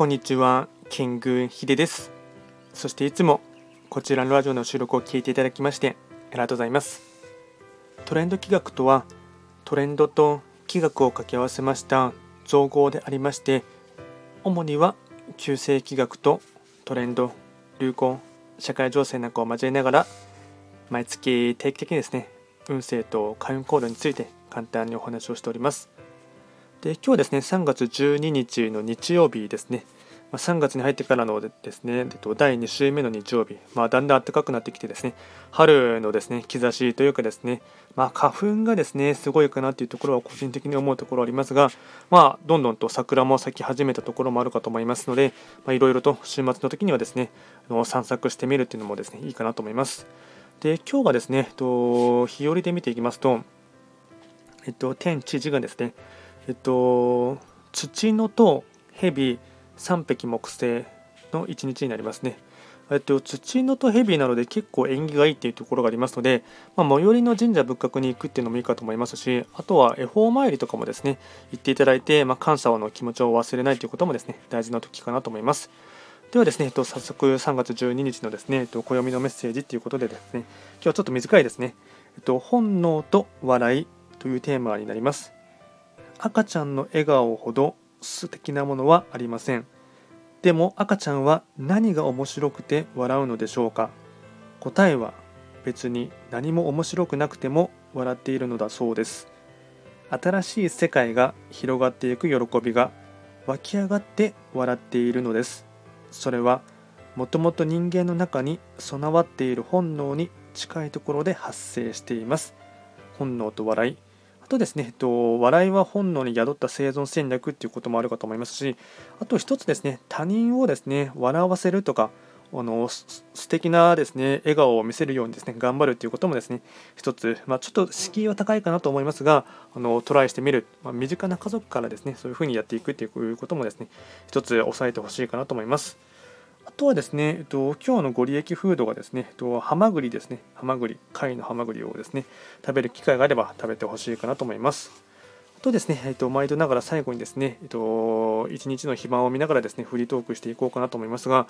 こんにちは、キングヒデです。そしていつもこちらのラジオの収録を聞いていただきましてありがとうございます。トレンド企画とは、トレンドと企画を掛け合わせました造語でありまして、主には旧世企画とトレンド、流行、社会情勢なんかを交えながら、毎月定期的にですね、運勢と開運行動について簡単にお話をしております。で今日はですね3月12日の日曜日ですね、まあ、3月に入ってからのですね第2週目の日曜日、まあ、だんだん暖かくなってきてですね春のですね兆しというかですね、まあ、花粉がですねすごいかなというところは個人的に思うところありますが、まあ、どんどんと桜も咲き始めたところもあるかと思いますのでいろいろと週末の時にはですね散策してみるっていうのもですねいいかなと思います。で今日がですね、と日和で見ていきますと、えっと、天地地がですね、えっと、土のと蛇三匹木星の一日になりますね。えっと、土のと蛇なので結構縁起がいいっていうところがありますので、まあ、最寄りの神社仏閣に行くっていうのもいいかと思いますし、あとは恵方参りとかもですね、行っていただいて、まあ、感謝の気持ちを忘れないということもですね、大事な時かなと思います。ではですね、えっと、早速3月12日のですね、えっと、暦のメッセージということでですね、今日はちょっと短いですね、えっと、本能と笑いというテーマになります。赤ちゃんの笑顔ほど素敵なものはありません。でも赤ちゃんは何が面白くて笑うのでしょうか？答えは別に何も面白くなくても笑っているのだそうです。新しい世界が広がっていく喜びが湧き上がって笑っているのです。それはもともと人間の中に備わっている本能に近いところで発生しています。本能と笑いとですね、えっと、笑いは本能に宿った生存戦略っていうこともあるかと思いますし、あと一つですね、他人をですね、笑わせるとか、あの素敵なですね笑顔を見せるようにですね頑張るということもですね一つ、まあ、ちょっと敷居は高いかなと思いますがあのトライしてみる、まあ、身近な家族からですねそういうふうにやっていくということもですね一つ押さえてほしいかなと思います。あとはですね、えっと、今日のご利益フードがですね、えっと、ハマグリですね、ハマグリ、貝のハマグリをですね、食べる機会があれば食べてほしいかなと思います。あとですね、えっと、毎度ながら最後にですね、えっと、一日の暇を見ながらですね、フリートークしていこうかなと思いますが、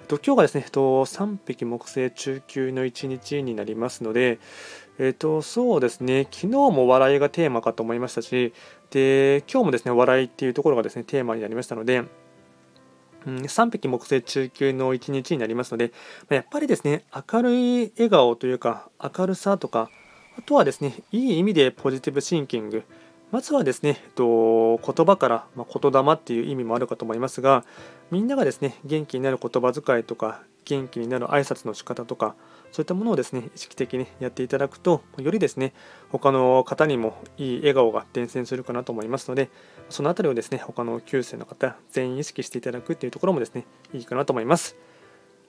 えっと、今日がですね、えっと、3匹木星中級の一日になりますので、えっと、そうですね、昨日も笑いがテーマかと思いましたし、で、今日もですね、笑いっていうところがですね、テーマになりましたので、うん、3匹木星中級の一日になりますので、やっぱりですね、明るい笑顔というか、明るさとか、あとはですね、いい意味でポジティブシンキング、まずはですね、えっと、言葉から、まあ、言霊っていう意味もあるかと思いますが、みんながですね、元気になる言葉遣いとか、元気になる挨拶の仕方とか、そういったものをですね、意識的にやっていただくと、よりですね、他の方にもいい笑顔が伝染するかなと思いますので、そのあたりをですね、他の9世の方、全員意識していただくっていうところもですね、いいかなと思います。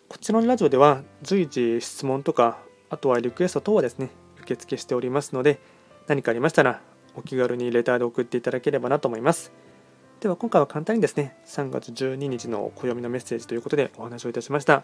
こちらのラジオでは随時質問とか、あとはリクエスト等はですね、受付しておりますので、何かありましたらお気軽にレターで送っていただければなと思います。では今回は簡単にですね、3月12日の暦のメッセージということでお話をいたしました。